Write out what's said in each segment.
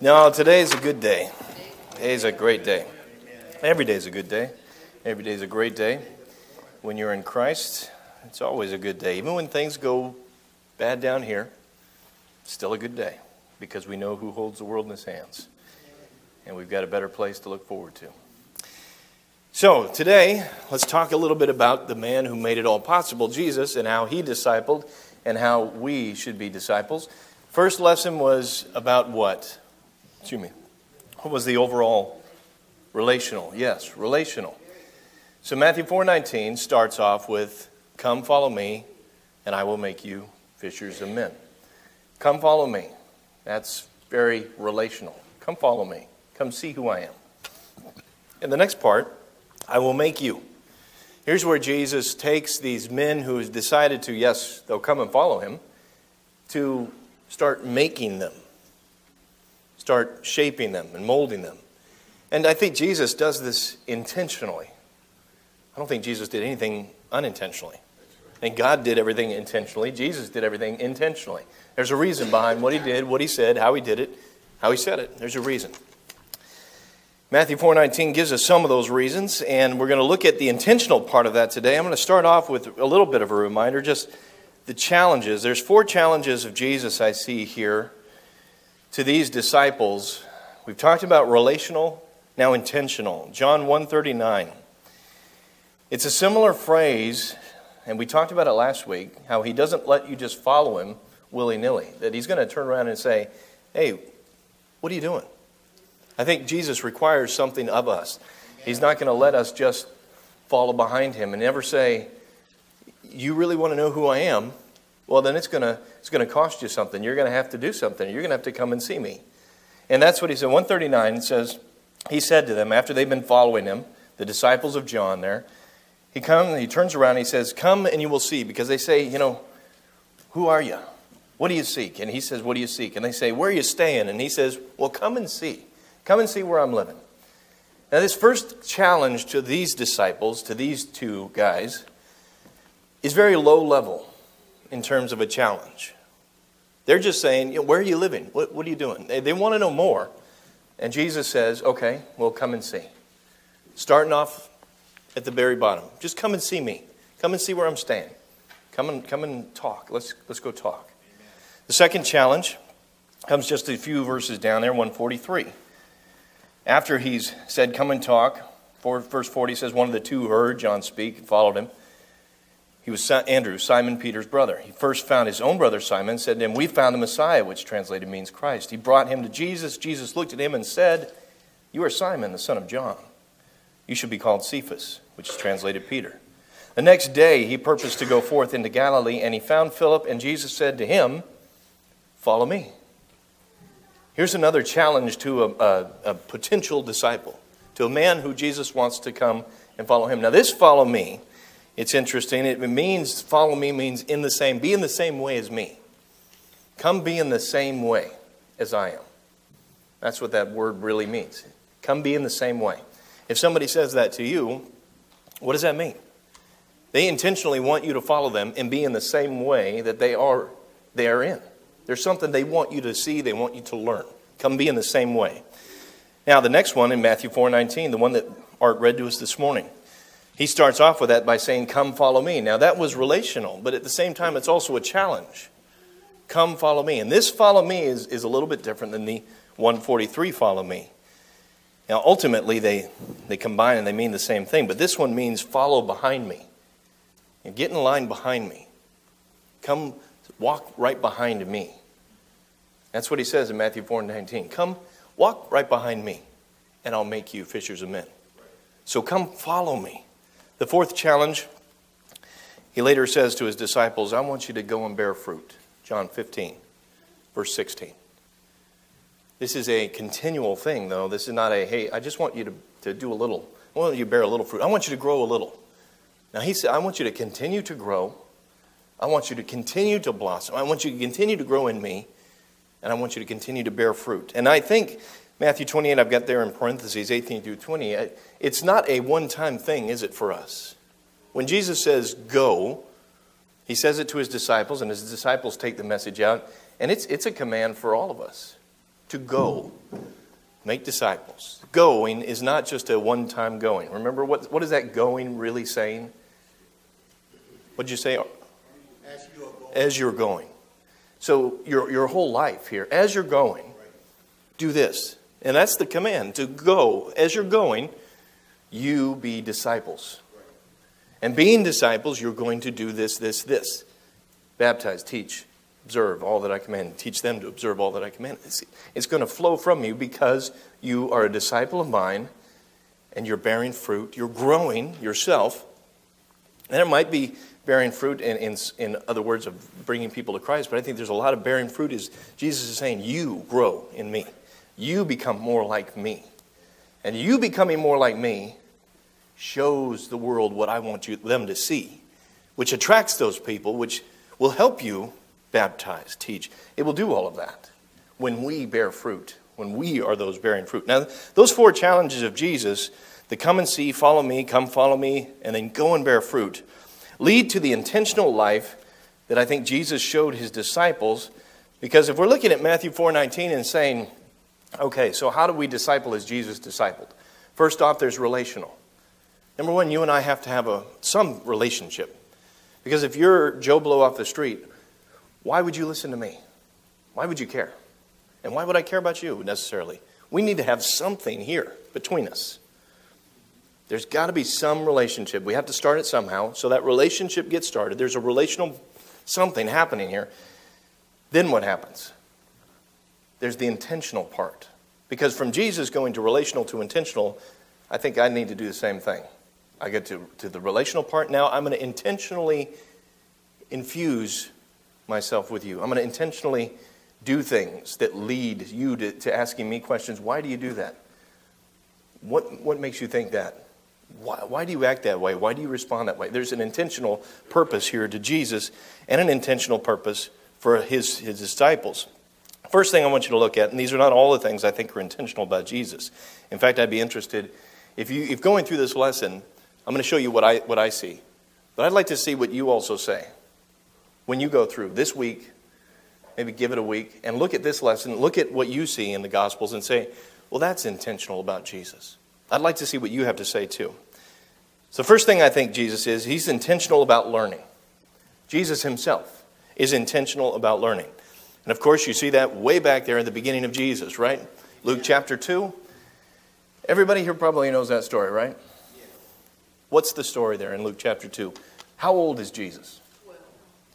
No, today is a good day. Today's a great day. Every day is a good day. Every day is a great day. When you're in Christ, it's always a good day. Even when things go bad down here, still a good day because we know who holds the world in his hands. And we've got a better place to look forward to. So, today, let's talk a little bit about the man who made it all possible, Jesus, and how he discipled and how we should be disciples. First lesson was about what? Excuse me. What was the overall relational? Yes, relational. So Matthew 4:19 starts off with come follow me and I will make you fishers of men. Come follow me. That's very relational. Come follow me. Come see who I am. In the next part I will make you. Here's where Jesus takes these men who have decided to, yes, they'll come and follow him, to start making them, start shaping them and molding them. And I think Jesus does this intentionally. I don't think Jesus did anything unintentionally. And God did everything intentionally. Jesus did everything intentionally. There's a reason behind what he did, what he said, how he did it, how he said it. There's a reason. Matthew 4:19 gives us some of those reasons, and we're going to look at the intentional part of that today. I'm going to start off with a little bit of a reminder, just the challenges. There's four challenges of Jesus I see here to these disciples. We've talked about relational, now intentional. John 139. It's a similar phrase, and we talked about it last week, how he doesn't let you just follow him willy-nilly. That he's going to turn around and say, "Hey, what are you doing?" I think Jesus requires something of us. He's not going to let us just follow behind him and never say, You really want to know who I am? Well, then it's going to, it's going to cost you something. You're going to have to do something. You're going to have to come and see me. And that's what he said. 139 says, He said to them, after they've been following him, the disciples of John there, he comes, he turns around and he says, Come and you will see. Because they say, You know, who are you? What do you seek? And he says, What do you seek? And they say, Where are you staying? And he says, Well, come and see. Come and see where I'm living. Now, this first challenge to these disciples, to these two guys, is very low level in terms of a challenge. They're just saying, Where are you living? What, what are you doing? They, they want to know more. And Jesus says, Okay, well, come and see. Starting off at the very bottom. Just come and see me. Come and see where I'm staying. Come and, come and talk. Let's, let's go talk. The second challenge comes just a few verses down there, 143 after he's said, Come and talk, verse 40 says, One of the two heard John speak and followed him. He was Andrew, Simon Peter's brother. He first found his own brother Simon and said to him, We found the Messiah, which translated means Christ. He brought him to Jesus. Jesus looked at him and said, You are Simon, the son of John. You should be called Cephas, which is translated Peter. The next day he purposed to go forth into Galilee, and he found Philip, and Jesus said to him, Follow me. Here's another challenge to a, a, a, potential disciple, to a man who Jesus wants to come and follow him. Now, this follow me, it's interesting. It means, follow me means in the same, be in the same way as me. Come be in the same way as I am. That's what that word really means. Come be in the same way. If somebody says that to you, what does that mean? They intentionally want you to follow them and be in the same way that they are, they are in. There's something they want you to see, they want you to learn. Come be in the same way. Now, the next one in Matthew 4:19, the one that Art read to us this morning. He starts off with that by saying, Come follow me. Now, that was relational, but at the same time, it's also a challenge. Come follow me. And this follow me is, is a little bit different than the 143 follow me. Now, ultimately, they, they combine and they mean the same thing, but this one means follow behind me. And get in line behind me. Come walk right behind me. That's what he says in Matthew 4 and 19. Come, walk right behind me, and I'll make you fishers of men. So come follow me. The fourth challenge, he later says to his disciples, I want you to go and bear fruit. John 15, verse 16. This is a continual thing, though. This is not a, hey, I just want you to, to do a little. I want you to bear a little fruit. I want you to grow a little. Now, he said, I want you to continue to grow. I want you to continue to blossom. I want you to continue to grow in me and I want you to continue to bear fruit. And I think Matthew 28, I've got there in parentheses, 18 through 20, it's not a one time thing, is it, for us? When Jesus says go, he says it to his disciples, and his disciples take the message out, and it's, it's a command for all of us. to go make disciples. Going is not just a one time going. Remember, what, what is that going really saying? What did you say? As you are going. As you're going. So, your, your whole life here, as you're going, do this. And that's the command to go. As you're going, you be disciples. And being disciples, you're going to do this, this, this baptize, teach, observe all that I command. Teach them to observe all that I command. It's, it's going to flow from you because you are a disciple of mine and you're bearing fruit. You're growing yourself. And it might be bearing fruit in, in, in other words of bringing people to Christ, but I think there's a lot of bearing fruit is Jesus is saying, You grow in me. You become more like me. And you becoming more like me shows the world what I want you, them to see, which attracts those people, which will help you baptize, teach. It will do all of that when we bear fruit, when we are those bearing fruit. Now, those four challenges of Jesus the come and see, follow me, come follow me, and then go and bear fruit lead to the intentional life that I think Jesus showed his disciples. Because if we're looking at Matthew 4:19 and saying, okay, so how do we disciple as Jesus discipled? First off, there's relational. Number one, you and I have to have a, some relationship. Because if you're Joe Blow off the street, why would you listen to me? Why would you care? And why would I care about you necessarily? We need to have something here between us. There's got to be some relationship. We have to start it somehow. So that relationship gets started. There's a relational something happening here. Then what happens? There's the intentional part. Because from Jesus going to relational to intentional, I think I need to do the same thing. I get to, to the relational part. Now I'm going to intentionally infuse myself with you. I'm going to intentionally do things that lead you to, to asking me questions. Why do you do that? What, what makes you think that? Why, why do you act that way? Why do you respond that way? There's an intentional purpose here to Jesus and an intentional purpose for his, his disciples. First thing I want you to look at, and these are not all the things I think are intentional about Jesus. In fact, I'd be interested if you if going through this lesson, I'm going to show you what I what I see. But I'd like to see what you also say when you go through this week, maybe give it a week, and look at this lesson, look at what you see in the Gospels, and say, well, that's intentional about Jesus. I'd like to see what you have to say too. So, first thing I think Jesus is, he's intentional about learning. Jesus himself is intentional about learning. And of course, you see that way back there in the beginning of Jesus, right? Luke chapter 2. Everybody here probably knows that story, right? What's the story there in Luke chapter 2? How old is Jesus?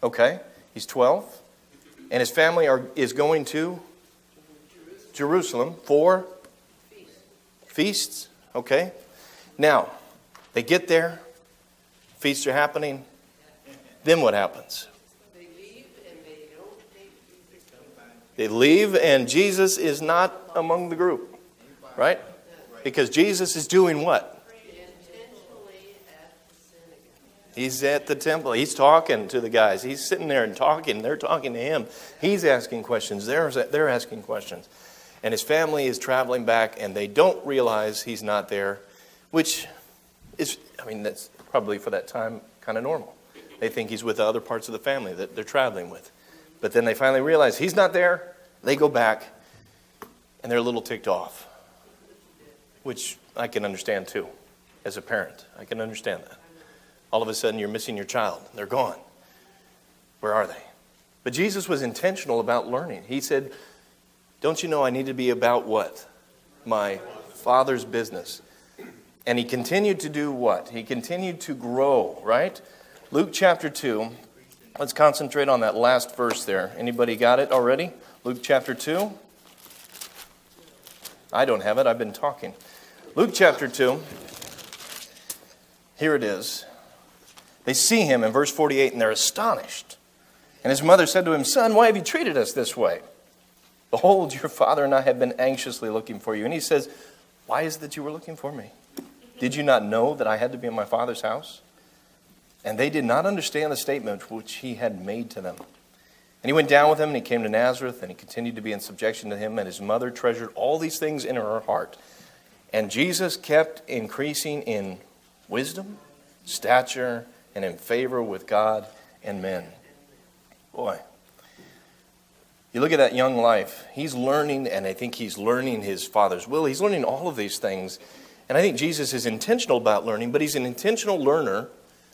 Okay, he's 12. And his family are, is going to Jerusalem for feasts. Okay. Now, they get there, feasts are happening. Then what happens? They leave, and Jesus is not among the group, right? Because Jesus is doing what? He's at the temple. He's talking to the guys. He's sitting there and talking. They're talking to him. He's asking questions. They're, they're asking questions. And his family is traveling back, and they don't realize he's not there, which is, I mean, that's probably for that time kind of normal. They think he's with the other parts of the family that they're traveling with. But then they finally realize he's not there. They go back, and they're a little ticked off, which I can understand too as a parent. I can understand that all of a sudden you're missing your child. They're gone. Where are they? But Jesus was intentional about learning. He said, Don't you know I need to be about what? My Father's business. And he continued to do what? He continued to grow, right? Luke chapter 2. Let's concentrate on that last verse there. Anybody got it already? Luke chapter 2. I don't have it. I've been talking. Luke chapter 2. Here it is. They see him in verse 48 and they're astonished. And his mother said to him, Son, why have you treated us this way? Behold, your father and I have been anxiously looking for you. And he says, Why is it that you were looking for me? Did you not know that I had to be in my father's house? And they did not understand the statement which he had made to them. And he went down with him, and he came to Nazareth, and he continued to be in subjection to him. And his mother treasured all these things in her heart. And Jesus kept increasing in wisdom, stature, and in favor with God and men. Boy. You look at that young life, he's learning, and I think he's learning his father's will. He's learning all of these things. And I think Jesus is intentional about learning, but he's an intentional learner,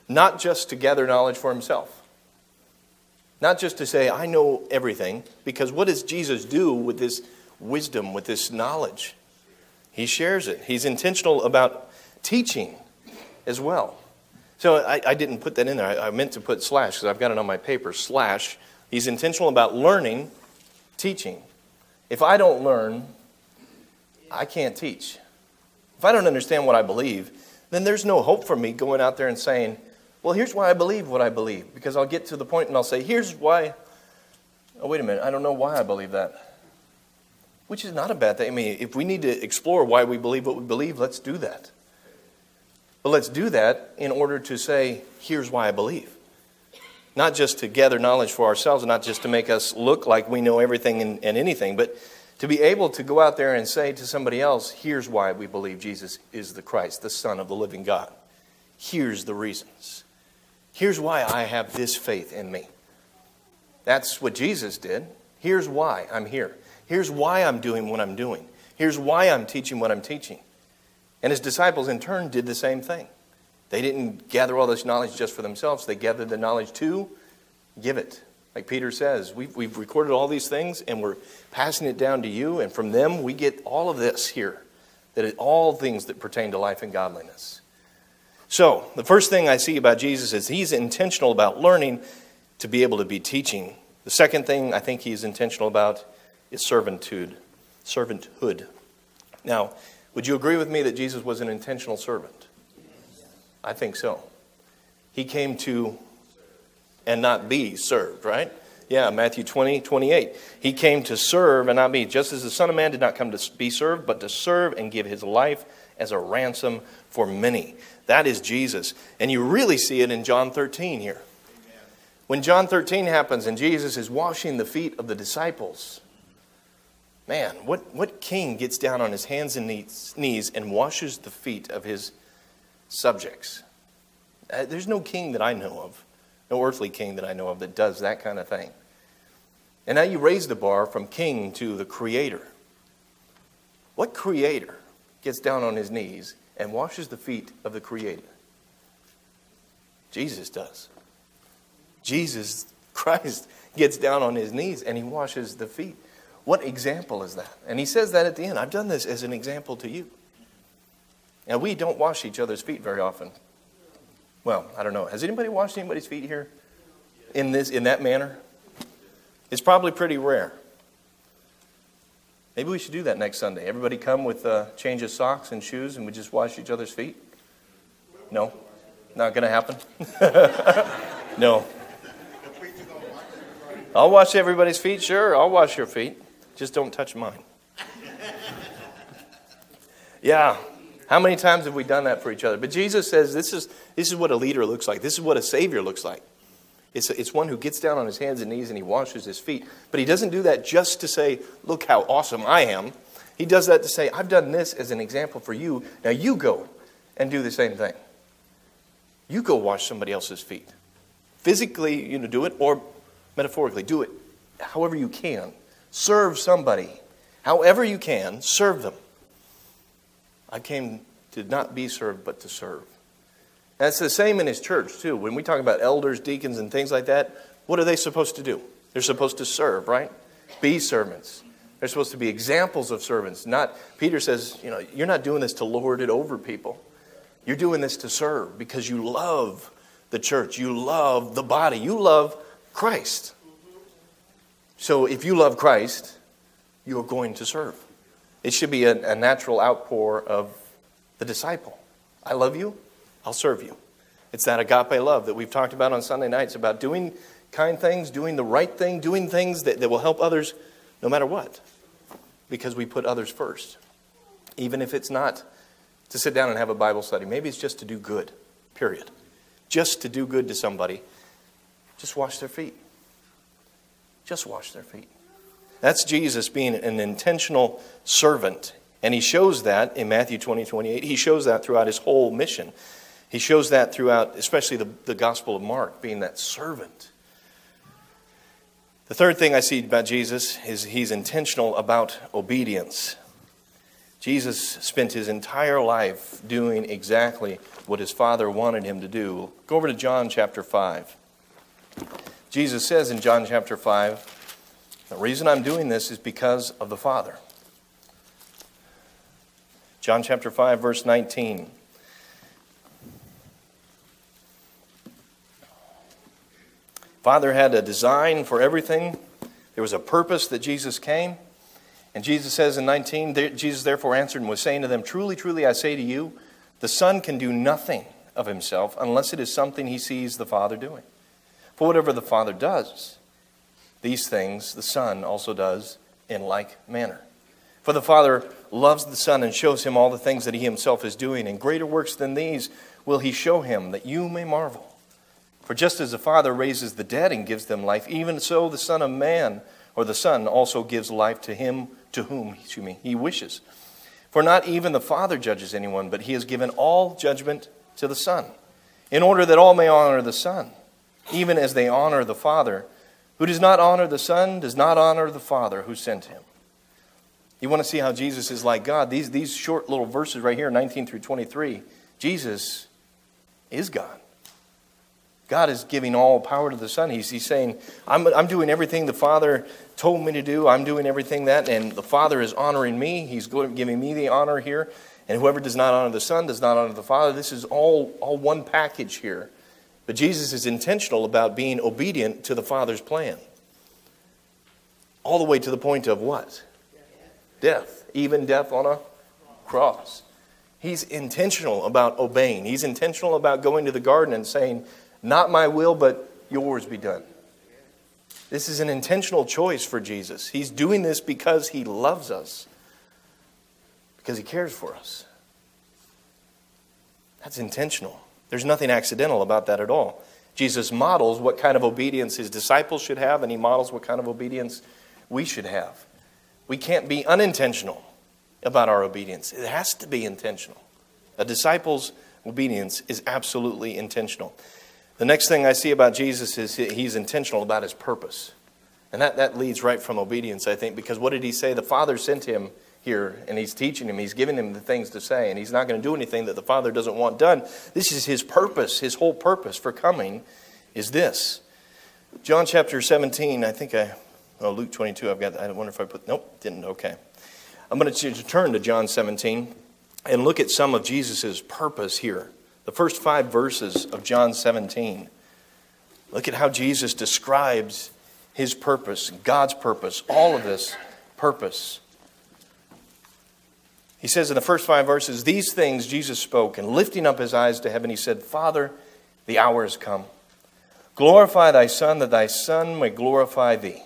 not just to gather knowledge for himself. Not just to say, I know everything, because what does Jesus do with this wisdom, with this knowledge? He shares it. He's intentional about teaching as well. So I, I didn't put that in there. I, I meant to put slash because I've got it on my paper. Slash. He's intentional about learning teaching. If I don't learn, I can't teach. If I don't understand what I believe, then there's no hope for me going out there and saying, well, here's why I believe what I believe. Because I'll get to the point and I'll say, here's why. Oh, wait a minute. I don't know why I believe that. Which is not a bad thing. I mean, if we need to explore why we believe what we believe, let's do that. But let's do that in order to say, here's why I believe. Not just to gather knowledge for ourselves, not just to make us look like we know everything and, and anything, but to be able to go out there and say to somebody else, here's why we believe Jesus is the Christ, the Son of the living God. Here's the reasons. Here's why I have this faith in me. That's what Jesus did. Here's why I'm here. Here's why I'm doing what I'm doing. Here's why I'm teaching what I'm teaching. And his disciples, in turn, did the same thing. They didn't gather all this knowledge just for themselves, they gathered the knowledge to give it. Like Peter says, we've, we've recorded all these things and we're passing it down to you, and from them we get all of this here. That it, all things that pertain to life and godliness. So, the first thing I see about Jesus is he's intentional about learning to be able to be teaching. The second thing I think he's intentional about is servitude. Servanthood. Now, would you agree with me that Jesus was an intentional servant? I think so. He came to and not be served, right? Yeah, Matthew 20, 28. He came to serve and not be, just as the Son of Man did not come to be served, but to serve and give his life as a ransom for many. That is Jesus. And you really see it in John 13 here. When John 13 happens and Jesus is washing the feet of the disciples, man, what, what king gets down on his hands and knees and washes the feet of his subjects. Uh, there's no king that I know of, no earthly king that I know of that does that kind of thing. And now you raise the bar from king to the creator. What creator gets down on his knees and washes the feet of the creator? Jesus does. Jesus Christ gets down on his knees and he washes the feet. What example is that? And he says that at the end. I've done this as an example to you. Now, we don't wash each other's feet very often. Well, I don't know. Has anybody washed anybody's feet here in, this, in that manner? It's probably pretty rare. Maybe we should do that next Sunday. Everybody come with a change of socks and shoes and we just wash each other's feet? No? Not going to happen? no. I'll wash everybody's feet, sure. I'll wash your feet. Just don't touch mine. Yeah, how many times have we done that for each other? But Jesus says this is, this is what a leader looks like. This is what a Savior looks like. It's, it's one who gets down on his hands and knees and he washes his feet. But he doesn't do that just to say, look how awesome I am. He does that to say, I've done this as an example for you. Now you go and do the same thing. You go wash somebody else's feet. Physically, you know, do it, or metaphorically, do it however you can. Serve somebody. However you can, serve them. I came to not be served, but to serve. That's the same in his church, too. When we talk about elders, deacons, and things like that, what are they supposed to do? They're supposed to serve, right? Be servants. They're supposed to be examples of servants. Not Peter says, you know, you're not doing this to lord it over people. You're doing this to serve because you love the church. You love the body. You love Christ. So if you love Christ, you're going to serve. It should be a, a natural outpour of the disciple. I love you, I'll serve you. It's that agape love that we've talked about on Sunday nights about doing kind things, doing the right thing, doing things that, that will help others no matter what, because we put others first. Even if it's not to sit down and have a Bible study, maybe it's just to do good, period. Just to do good to somebody, just wash their feet. Just wash their feet. That's Jesus being an intentional servant. And he shows that in Matthew 20, 28. He shows that throughout his whole mission. He shows that throughout, especially the, the Gospel of Mark, being that servant. The third thing I see about Jesus is he's intentional about obedience. Jesus spent his entire life doing exactly what his Father wanted him to do. Go over to John chapter 5. Jesus says in John chapter 5, The reason I'm doing this is because of the Father. John chapter 5, verse 19. Father had a design for everything. There was a purpose that Jesus came. And Jesus says in 19, Jesus therefore answered and was saying to them, Truly, truly, I say to you, the Son can do nothing of himself unless it is something he sees the Father doing. For whatever the Father does, these things the Son also does in like manner. For the Father loves the Son and shows him all the things that he himself is doing, and greater works than these will he show him, that you may marvel. For just as the Father raises the dead and gives them life, even so the Son of Man, or the Son, also gives life to him to whom excuse me, he wishes. For not even the Father judges anyone, but he has given all judgment to the Son, in order that all may honor the Son, even as they honor the Father. Who does not honor the Son does not honor the Father who sent him. You want to see how Jesus is like God? These, these short little verses right here, 19 through 23, Jesus is God. God is giving all power to the Son. He's, he's saying, I'm, I'm doing everything the Father told me to do. I'm doing everything that, and the Father is honoring me. He's giving me the honor here. And whoever does not honor the Son does not honor the Father. This is all, all one package here. But Jesus is intentional about being obedient to the Father's plan. All the way to the point of what? Death. Even death on a cross. He's intentional about obeying. He's intentional about going to the garden and saying, Not my will, but yours be done. This is an intentional choice for Jesus. He's doing this because he loves us, because he cares for us. That's intentional. There's nothing accidental about that at all. Jesus models what kind of obedience his disciples should have, and he models what kind of obedience we should have. We can't be unintentional about our obedience, it has to be intentional. A disciple's obedience is absolutely intentional. The next thing I see about Jesus is he's intentional about his purpose. And that, that leads right from obedience, I think, because what did he say? The Father sent him here, and he's teaching him, he's giving him the things to say, and he's not going to do anything that the Father doesn't want done. This is his purpose, his whole purpose for coming is this. John chapter 17, I think I, oh, Luke 22, I've got, I wonder if I put, nope, didn't, okay. I'm going to turn to John 17 and look at some of Jesus' purpose here the first five verses of John 17. Look at how Jesus describes his purpose, God's purpose, all of this purpose. He says in the first five verses, These things Jesus spoke, and lifting up his eyes to heaven, he said, Father, the hour has come. Glorify thy Son, that thy Son may glorify thee,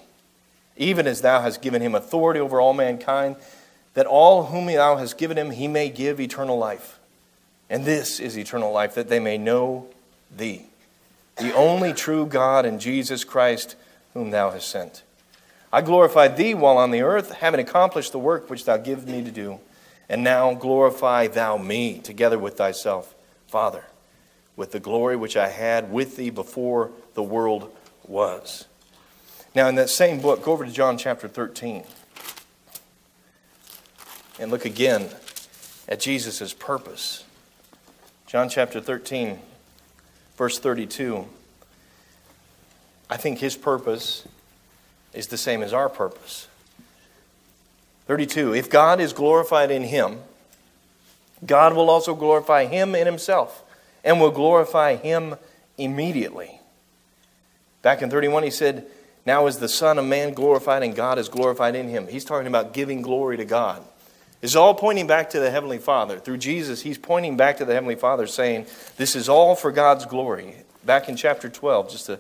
even as thou hast given him authority over all mankind, that all whom thou hast given him he may give eternal life. And this is eternal life, that they may know thee, the only true God and Jesus Christ, whom thou hast sent. I glorified thee while on the earth, having accomplished the work which thou givest me to do. And now glorify thou me together with thyself, Father, with the glory which I had with thee before the world was. Now, in that same book, go over to John chapter 13 and look again at Jesus' purpose. John chapter 13, verse 32. I think his purpose is the same as our purpose. 32. If God is glorified in him, God will also glorify him in himself and will glorify him immediately. Back in 31, he said, Now is the Son of Man glorified and God is glorified in him. He's talking about giving glory to God. It's all pointing back to the Heavenly Father. Through Jesus, he's pointing back to the Heavenly Father, saying, This is all for God's glory. Back in chapter 12, just a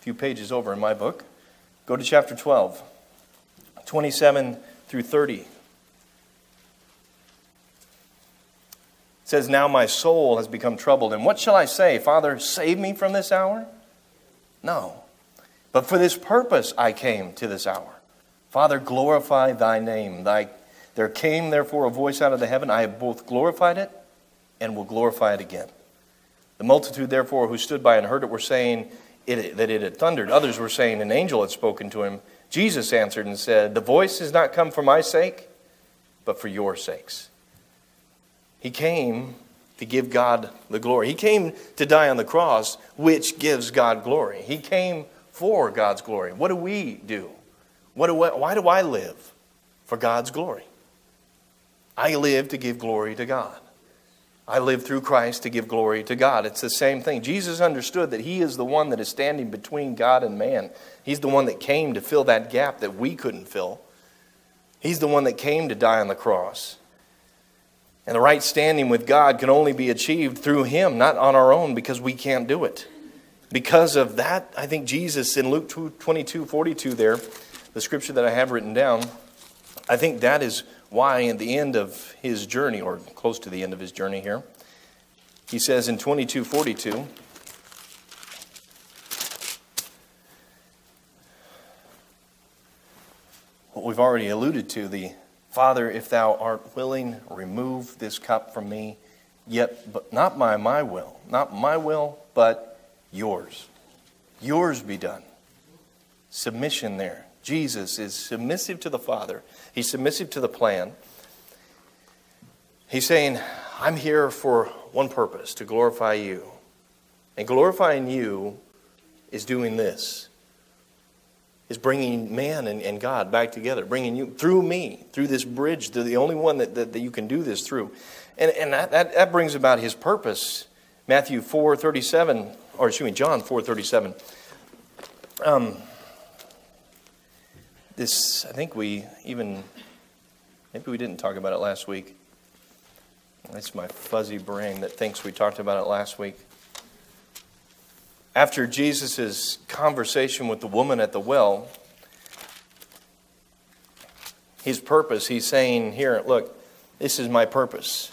few pages over in my book, go to chapter 12, 27 through 30. It says, Now my soul has become troubled. And what shall I say? Father, save me from this hour? No. But for this purpose I came to this hour. Father, glorify thy name. Thy there came, therefore, a voice out of the heaven I have both glorified it and will glorify it again. The multitude, therefore, who stood by and heard it were saying, it, that it had thundered. Others were saying an angel had spoken to him. Jesus answered and said, The voice has not come for my sake, but for your sakes. He came to give God the glory. He came to die on the cross, which gives God glory. He came for God's glory. What do we do? What do I, why do I live? For God's glory. I live to give glory to God. I live through Christ to give glory to God. It's the same thing. Jesus understood that He is the one that is standing between God and man. He's the one that came to fill that gap that we couldn't fill. He's the one that came to die on the cross. And the right standing with God can only be achieved through Him, not on our own, because we can't do it. Because of that, I think Jesus in Luke 22 42 there, the scripture that I have written down, I think that is why, at the end of his journey, or close to the end of his journey here, he says in 2242, what we've already alluded to the Father, if thou art willing, remove this cup from me, yet but not by my will, not my will, but yours. Yours be done. Submission there. Jesus is submissive to the Father, he's submissive to the plan. He's saying, I'm here for one purpose to glorify you. And glorifying you is doing this is bringing man and, and God back together, bringing you through me, through this bridge, the only one that, that, that you can do this through. And, and that, that, that brings about his purpose. Matthew 4 37, or excuse me, John 4 37. Um, this, I think we even, maybe we didn't talk about it last week. It's my fuzzy brain that thinks we talked about it last week. After Jesus' conversation with the woman at the well, his purpose, he's saying, Here, look, this is my purpose.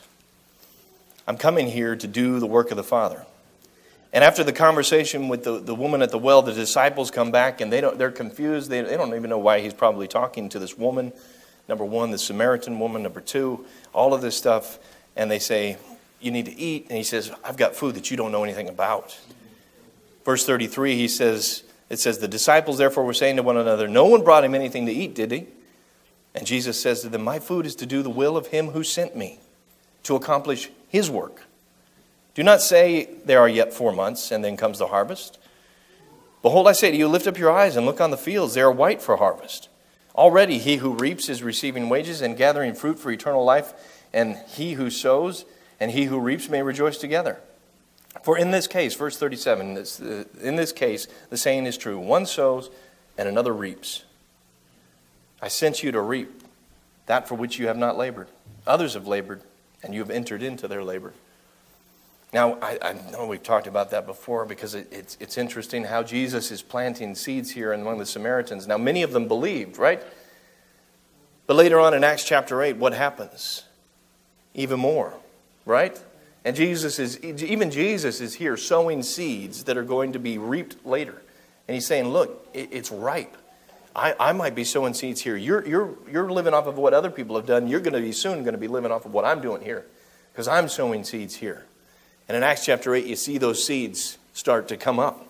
I'm coming here to do the work of the Father. And after the conversation with the, the woman at the well, the disciples come back and they don't, they're confused. They, they don't even know why he's probably talking to this woman. Number one, the Samaritan woman. Number two, all of this stuff. And they say, You need to eat. And he says, I've got food that you don't know anything about. Verse 33, he says, It says, The disciples therefore were saying to one another, No one brought him anything to eat, did he? And Jesus says to them, My food is to do the will of him who sent me, to accomplish his work. Do not say, There are yet four months, and then comes the harvest. Behold, I say to you, lift up your eyes and look on the fields, they are white for harvest. Already he who reaps is receiving wages and gathering fruit for eternal life, and he who sows and he who reaps may rejoice together. For in this case, verse 37, uh, in this case, the saying is true one sows and another reaps. I sent you to reap that for which you have not labored. Others have labored, and you have entered into their labor. Now, I, I, know we've talked about that before because it, it's, it's interesting how Jesus is planting seeds here among the Samaritans. Now, many of them believed, right? But later on in Acts chapter 8, what happens? Even more, right? And Jesus is, even Jesus is here sowing seeds that are going to be reaped later. And he's saying, look, it, it's ripe. I, I might be sowing seeds here. You're, you're, you're living off of what other people have done. You're going to be soon going to be living off of what I'm doing here because I'm sowing seeds here. And in Acts chapter 8, you see those seeds start to come up.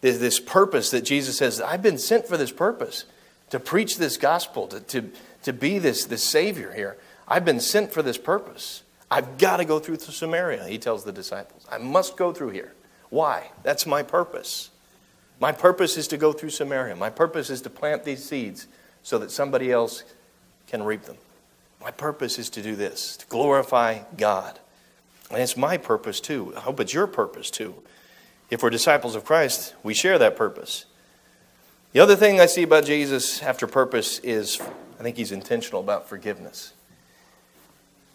There's this purpose that Jesus says, I've been sent for this purpose to preach this gospel, to, to, to be this, this Savior here. I've been sent for this purpose. I've got to go through Samaria, he tells the disciples. I must go through here. Why? That's my purpose. My purpose is to go through Samaria. My purpose is to plant these seeds so that somebody else can reap them. My purpose is to do this, to glorify God. And it's my purpose too. I hope it's your purpose too. If we're disciples of Christ, we share that purpose. The other thing I see about Jesus after purpose is I think he's intentional about forgiveness.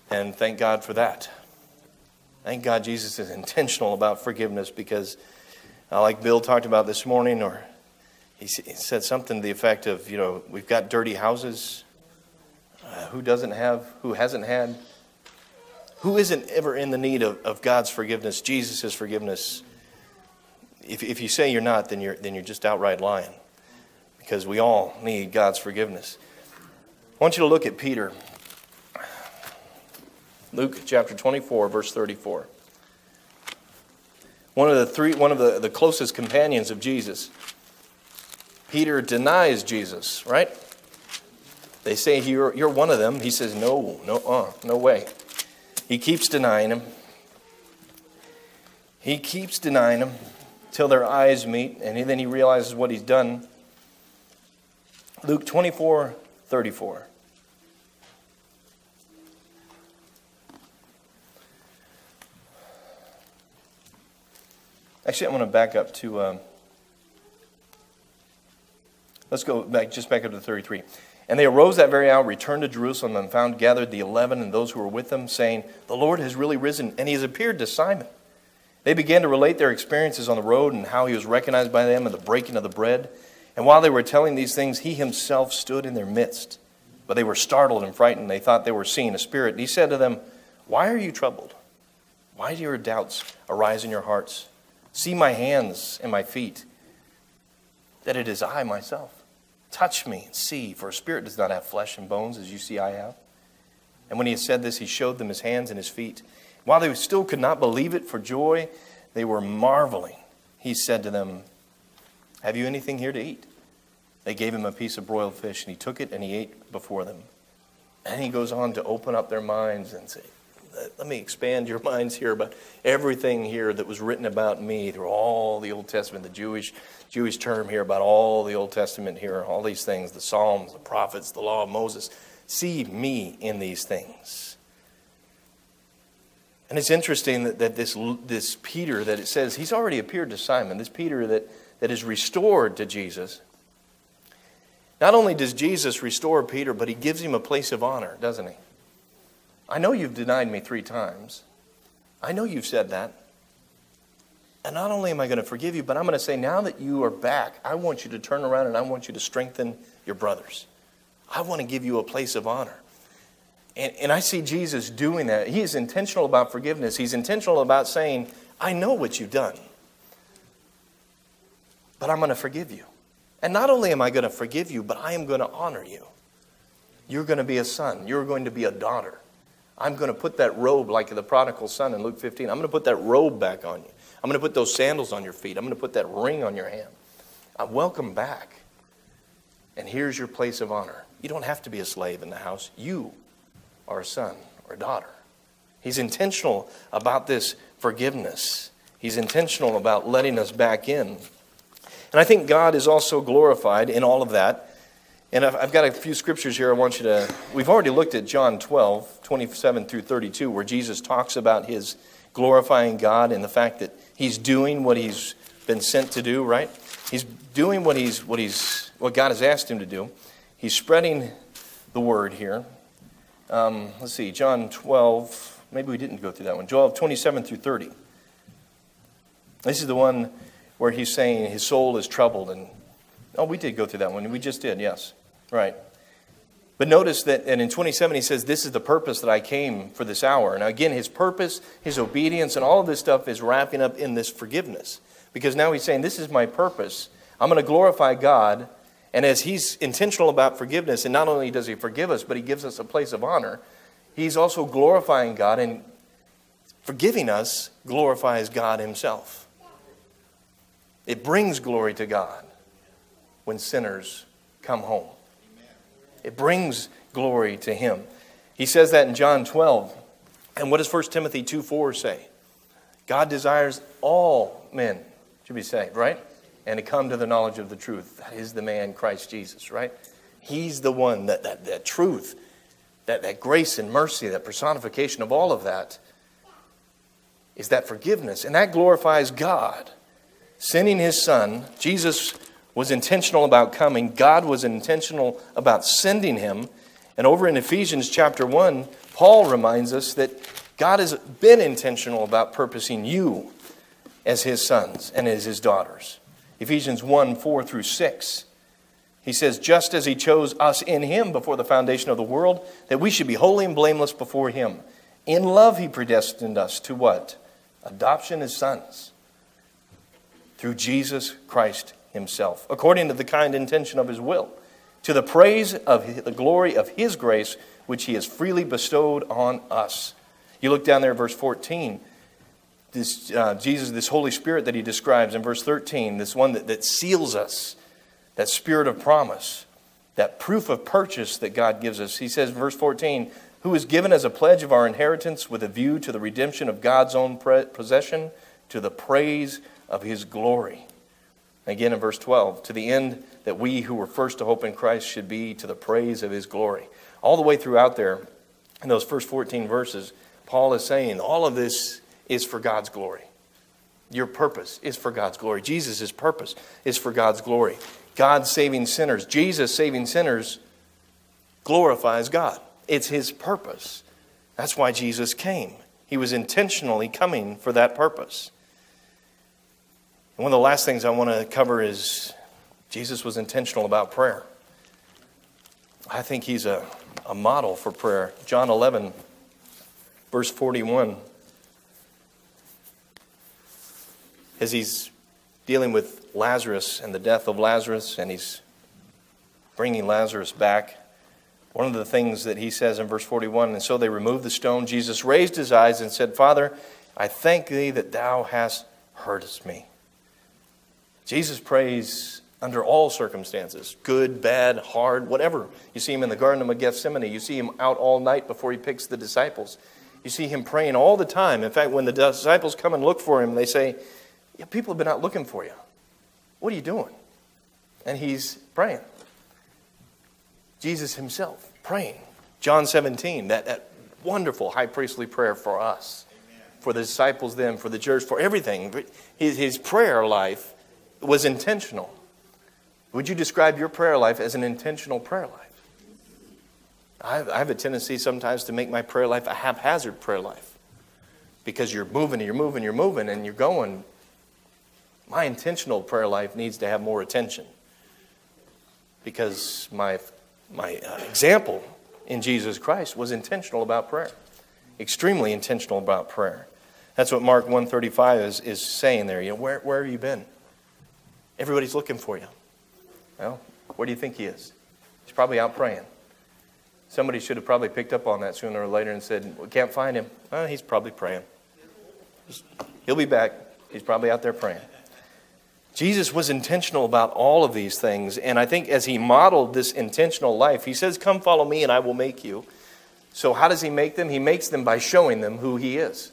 And thank God for that. Thank God Jesus is intentional about forgiveness because, uh, like Bill talked about this morning, or he said something to the effect of, you know, we've got dirty houses. Uh, who doesn't have, who hasn't had who isn't ever in the need of, of God's forgiveness, Jesus' forgiveness? If, if you say you're not, then you're, then you're just outright lying because we all need God's forgiveness. I want you to look at Peter. Luke chapter 24, verse 34. one of the three, one of the, the closest companions of Jesus. Peter denies Jesus, right? They say you're, you're one of them. He says, no, no, uh, no way. He keeps denying him. He keeps denying him till their eyes meet, and then he realizes what he's done. Luke 24 34. Actually, I want to back up to. Um, let's go back, just back up to 33. And they arose that very hour, returned to Jerusalem, and found gathered the eleven and those who were with them, saying, The Lord has really risen, and he has appeared to Simon. They began to relate their experiences on the road and how he was recognized by them and the breaking of the bread. And while they were telling these things, he himself stood in their midst. But they were startled and frightened. They thought they were seeing a spirit. And he said to them, Why are you troubled? Why do your doubts arise in your hearts? See my hands and my feet, that it is I myself. Touch me and see, for a spirit does not have flesh and bones as you see I have. And when he had said this, he showed them his hands and his feet. While they still could not believe it for joy, they were marveling. He said to them, Have you anything here to eat? They gave him a piece of broiled fish, and he took it and he ate before them. And he goes on to open up their minds and say, let me expand your minds here about everything here that was written about me through all the Old Testament, the Jewish Jewish term here about all the Old Testament here, all these things, the Psalms, the prophets, the law of Moses. See me in these things. And it's interesting that, that this, this Peter, that it says he's already appeared to Simon, this Peter that, that is restored to Jesus. Not only does Jesus restore Peter, but he gives him a place of honor, doesn't he? I know you've denied me three times. I know you've said that. And not only am I going to forgive you, but I'm going to say, now that you are back, I want you to turn around and I want you to strengthen your brothers. I want to give you a place of honor. And, and I see Jesus doing that. He is intentional about forgiveness, he's intentional about saying, I know what you've done, but I'm going to forgive you. And not only am I going to forgive you, but I am going to honor you. You're going to be a son, you're going to be a daughter. I'm going to put that robe like the prodigal son in Luke 15. I'm going to put that robe back on you. I'm going to put those sandals on your feet. I'm going to put that ring on your hand. I welcome back. And here's your place of honor. You don't have to be a slave in the house. You are a son or a daughter. He's intentional about this forgiveness. He's intentional about letting us back in. And I think God is also glorified in all of that and I've got a few scriptures here I want you to. We've already looked at John 12, 27 through 32, where Jesus talks about his glorifying God and the fact that he's doing what he's been sent to do, right? He's doing what, he's, what, he's, what God has asked him to do. He's spreading the word here. Um, let's see, John 12, maybe we didn't go through that one. 12, 27 through 30. This is the one where he's saying his soul is troubled. And, oh, we did go through that one. We just did, yes. Right. But notice that and in 27 he says, This is the purpose that I came for this hour. Now, again, his purpose, his obedience, and all of this stuff is wrapping up in this forgiveness. Because now he's saying, This is my purpose. I'm going to glorify God. And as he's intentional about forgiveness, and not only does he forgive us, but he gives us a place of honor, he's also glorifying God, and forgiving us glorifies God himself. It brings glory to God when sinners come home. It brings glory to him. He says that in John 12. And what does 1 Timothy 2 4 say? God desires all men to be saved, right? And to come to the knowledge of the truth. That is the man, Christ Jesus, right? He's the one that, that, that truth, that, that grace and mercy, that personification of all of that is that forgiveness. And that glorifies God. Sending his son, Jesus was intentional about coming, God was intentional about sending him. And over in Ephesians chapter 1, Paul reminds us that God has been intentional about purposing you as his sons and as his daughters. Ephesians 1 4 through 6. He says, Just as he chose us in him before the foundation of the world, that we should be holy and blameless before him. In love, he predestined us to what? Adoption as sons through Jesus Christ himself, according to the kind intention of his will, to the praise of the glory of his grace, which he has freely bestowed on us. You look down there at verse 14. this uh, Jesus, this Holy Spirit that he describes in verse 13, this one that, that seals us, that spirit of promise, that proof of purchase that God gives us. He says verse 14, who is given as a pledge of our inheritance with a view to the redemption of God's own possession, to the praise of his glory. Again in verse 12, to the end that we who were first to hope in Christ should be to the praise of his glory. All the way throughout there, in those first 14 verses, Paul is saying all of this is for God's glory. Your purpose is for God's glory. Jesus' purpose is for God's glory. God saving sinners, Jesus saving sinners glorifies God. It's his purpose. That's why Jesus came. He was intentionally coming for that purpose. And one of the last things I want to cover is Jesus was intentional about prayer. I think he's a, a model for prayer. John 11, verse 41. As he's dealing with Lazarus and the death of Lazarus, and he's bringing Lazarus back. One of the things that he says in verse 41 and so they removed the stone. Jesus raised his eyes and said, Father, I thank thee that thou hast heard me. Jesus prays under all circumstances good, bad, hard, whatever. You see him in the Garden of Gethsemane. You see him out all night before he picks the disciples. You see him praying all the time. In fact, when the disciples come and look for him, they say, yeah, People have been out looking for you. What are you doing? And he's praying. Jesus himself praying. John 17, that, that wonderful high priestly prayer for us, Amen. for the disciples then, for the church, for everything. His, his prayer life was intentional. Would you describe your prayer life as an intentional prayer life? I have, a tendency sometimes to make my prayer life a haphazard prayer life because you're moving, you're moving, you're moving, and you're going. My intentional prayer life needs to have more attention because my my uh, example in Jesus Christ was intentional about prayer, extremely intentional about prayer. That's what Mark 135 is, is saying there. You know, where, where have you been? Everybody's looking for you. Well, where do you think he is? He's probably out praying. Somebody should have probably picked up on that sooner or later and said, We can't find him. Well, he's probably praying. He'll be back. He's probably out there praying. Jesus was intentional about all of these things. And I think as he modeled this intentional life, he says, Come follow me and I will make you. So, how does he make them? He makes them by showing them who he is.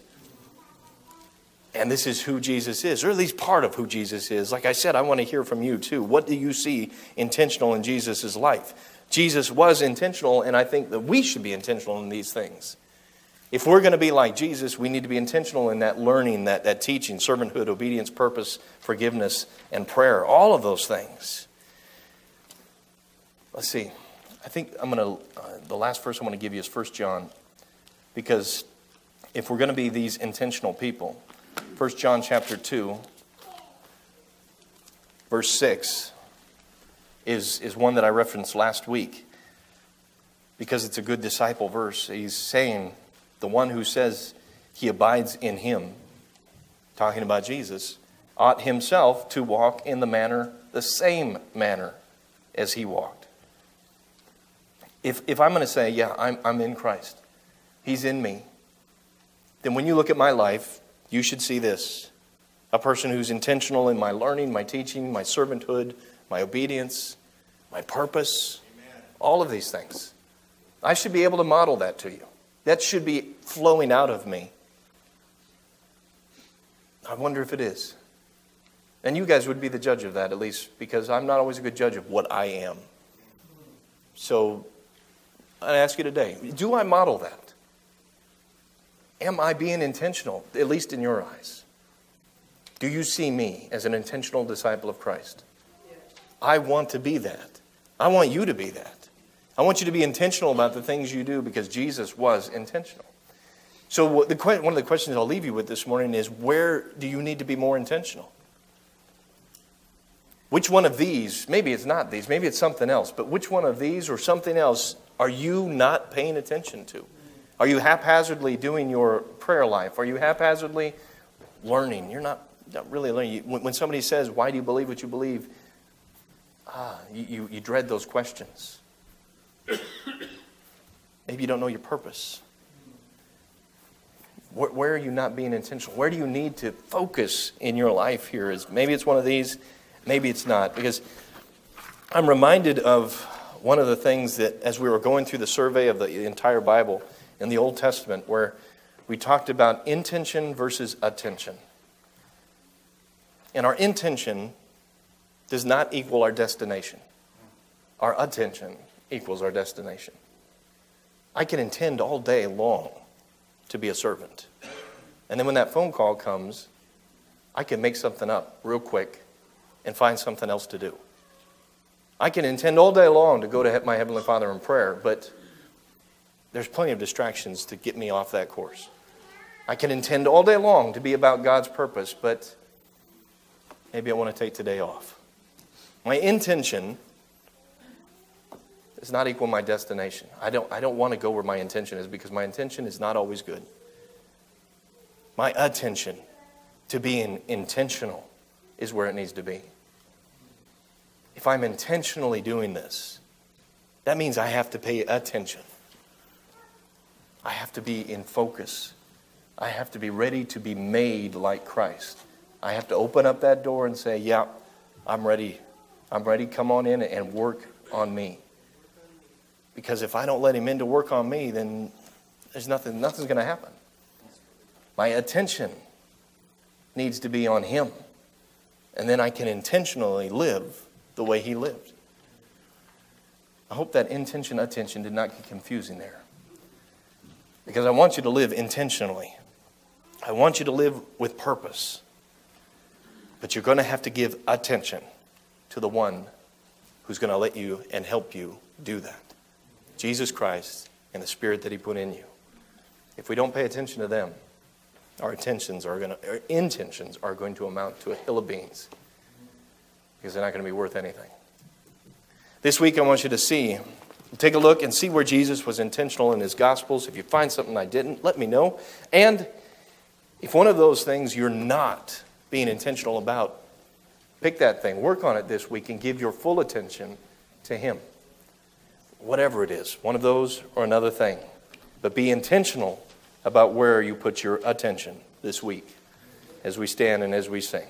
And this is who Jesus is, or at least part of who Jesus is. Like I said, I want to hear from you too. What do you see intentional in Jesus' life? Jesus was intentional, and I think that we should be intentional in these things. If we're going to be like Jesus, we need to be intentional in that learning, that, that teaching, servanthood, obedience, purpose, forgiveness, and prayer. All of those things. Let's see. I think I'm going to, uh, the last verse I want to give you is 1 John. Because if we're going to be these intentional people, 1 John chapter 2, verse 6 is, is one that I referenced last week because it's a good disciple verse. He's saying, the one who says he abides in him, talking about Jesus, ought himself to walk in the manner, the same manner as he walked. If, if I'm going to say, yeah, I'm, I'm in Christ, he's in me, then when you look at my life, you should see this a person who's intentional in my learning, my teaching, my servanthood, my obedience, my purpose, Amen. all of these things. I should be able to model that to you. That should be flowing out of me. I wonder if it is. And you guys would be the judge of that, at least, because I'm not always a good judge of what I am. So I ask you today do I model that? Am I being intentional, at least in your eyes? Do you see me as an intentional disciple of Christ? I want to be that. I want you to be that. I want you to be intentional about the things you do because Jesus was intentional. So, the, one of the questions I'll leave you with this morning is where do you need to be more intentional? Which one of these, maybe it's not these, maybe it's something else, but which one of these or something else are you not paying attention to? Are you haphazardly doing your prayer life? Are you haphazardly learning? You're not, not really learning. When somebody says, Why do you believe what you believe? Ah, you, you, you dread those questions. Maybe you don't know your purpose. Where, where, are you not being intentional? Where do you need to focus in your life here? Is maybe it's one of these, maybe it's not. Because I'm reminded of one of the things that, as we were going through the survey of the entire Bible in the Old Testament, where we talked about intention versus attention. And our intention does not equal our destination, our attention equals our destination. I can intend all day long to be a servant. And then when that phone call comes, I can make something up real quick and find something else to do. I can intend all day long to go to my Heavenly Father in prayer, but there's plenty of distractions to get me off that course. I can intend all day long to be about God's purpose, but maybe I want to take today off. My intention does not equal my destination. I don't, I don't want to go where my intention is because my intention is not always good. My attention to being intentional is where it needs to be. If I'm intentionally doing this, that means I have to pay attention. I have to be in focus. I have to be ready to be made like Christ. I have to open up that door and say, Yeah, I'm ready. I'm ready. Come on in and work on me. Because if I don't let him in to work on me, then there's nothing, nothing's going to happen. My attention needs to be on him. And then I can intentionally live the way he lived. I hope that intention, attention did not get confusing there. Because I want you to live intentionally. I want you to live with purpose. But you're going to have to give attention to the one who's going to let you and help you do that. Jesus Christ and the Spirit that He put in you. If we don't pay attention to them, our intentions are going to, our intentions are going to amount to a hill of beans because they're not going to be worth anything. This week, I want you to see, take a look and see where Jesus was intentional in his Gospels. If you find something I didn't, let me know. And if one of those things you're not being intentional about, pick that thing, work on it this week, and give your full attention to Him whatever it is, one of those or another thing. But be intentional about where you put your attention this week as we stand and as we sing.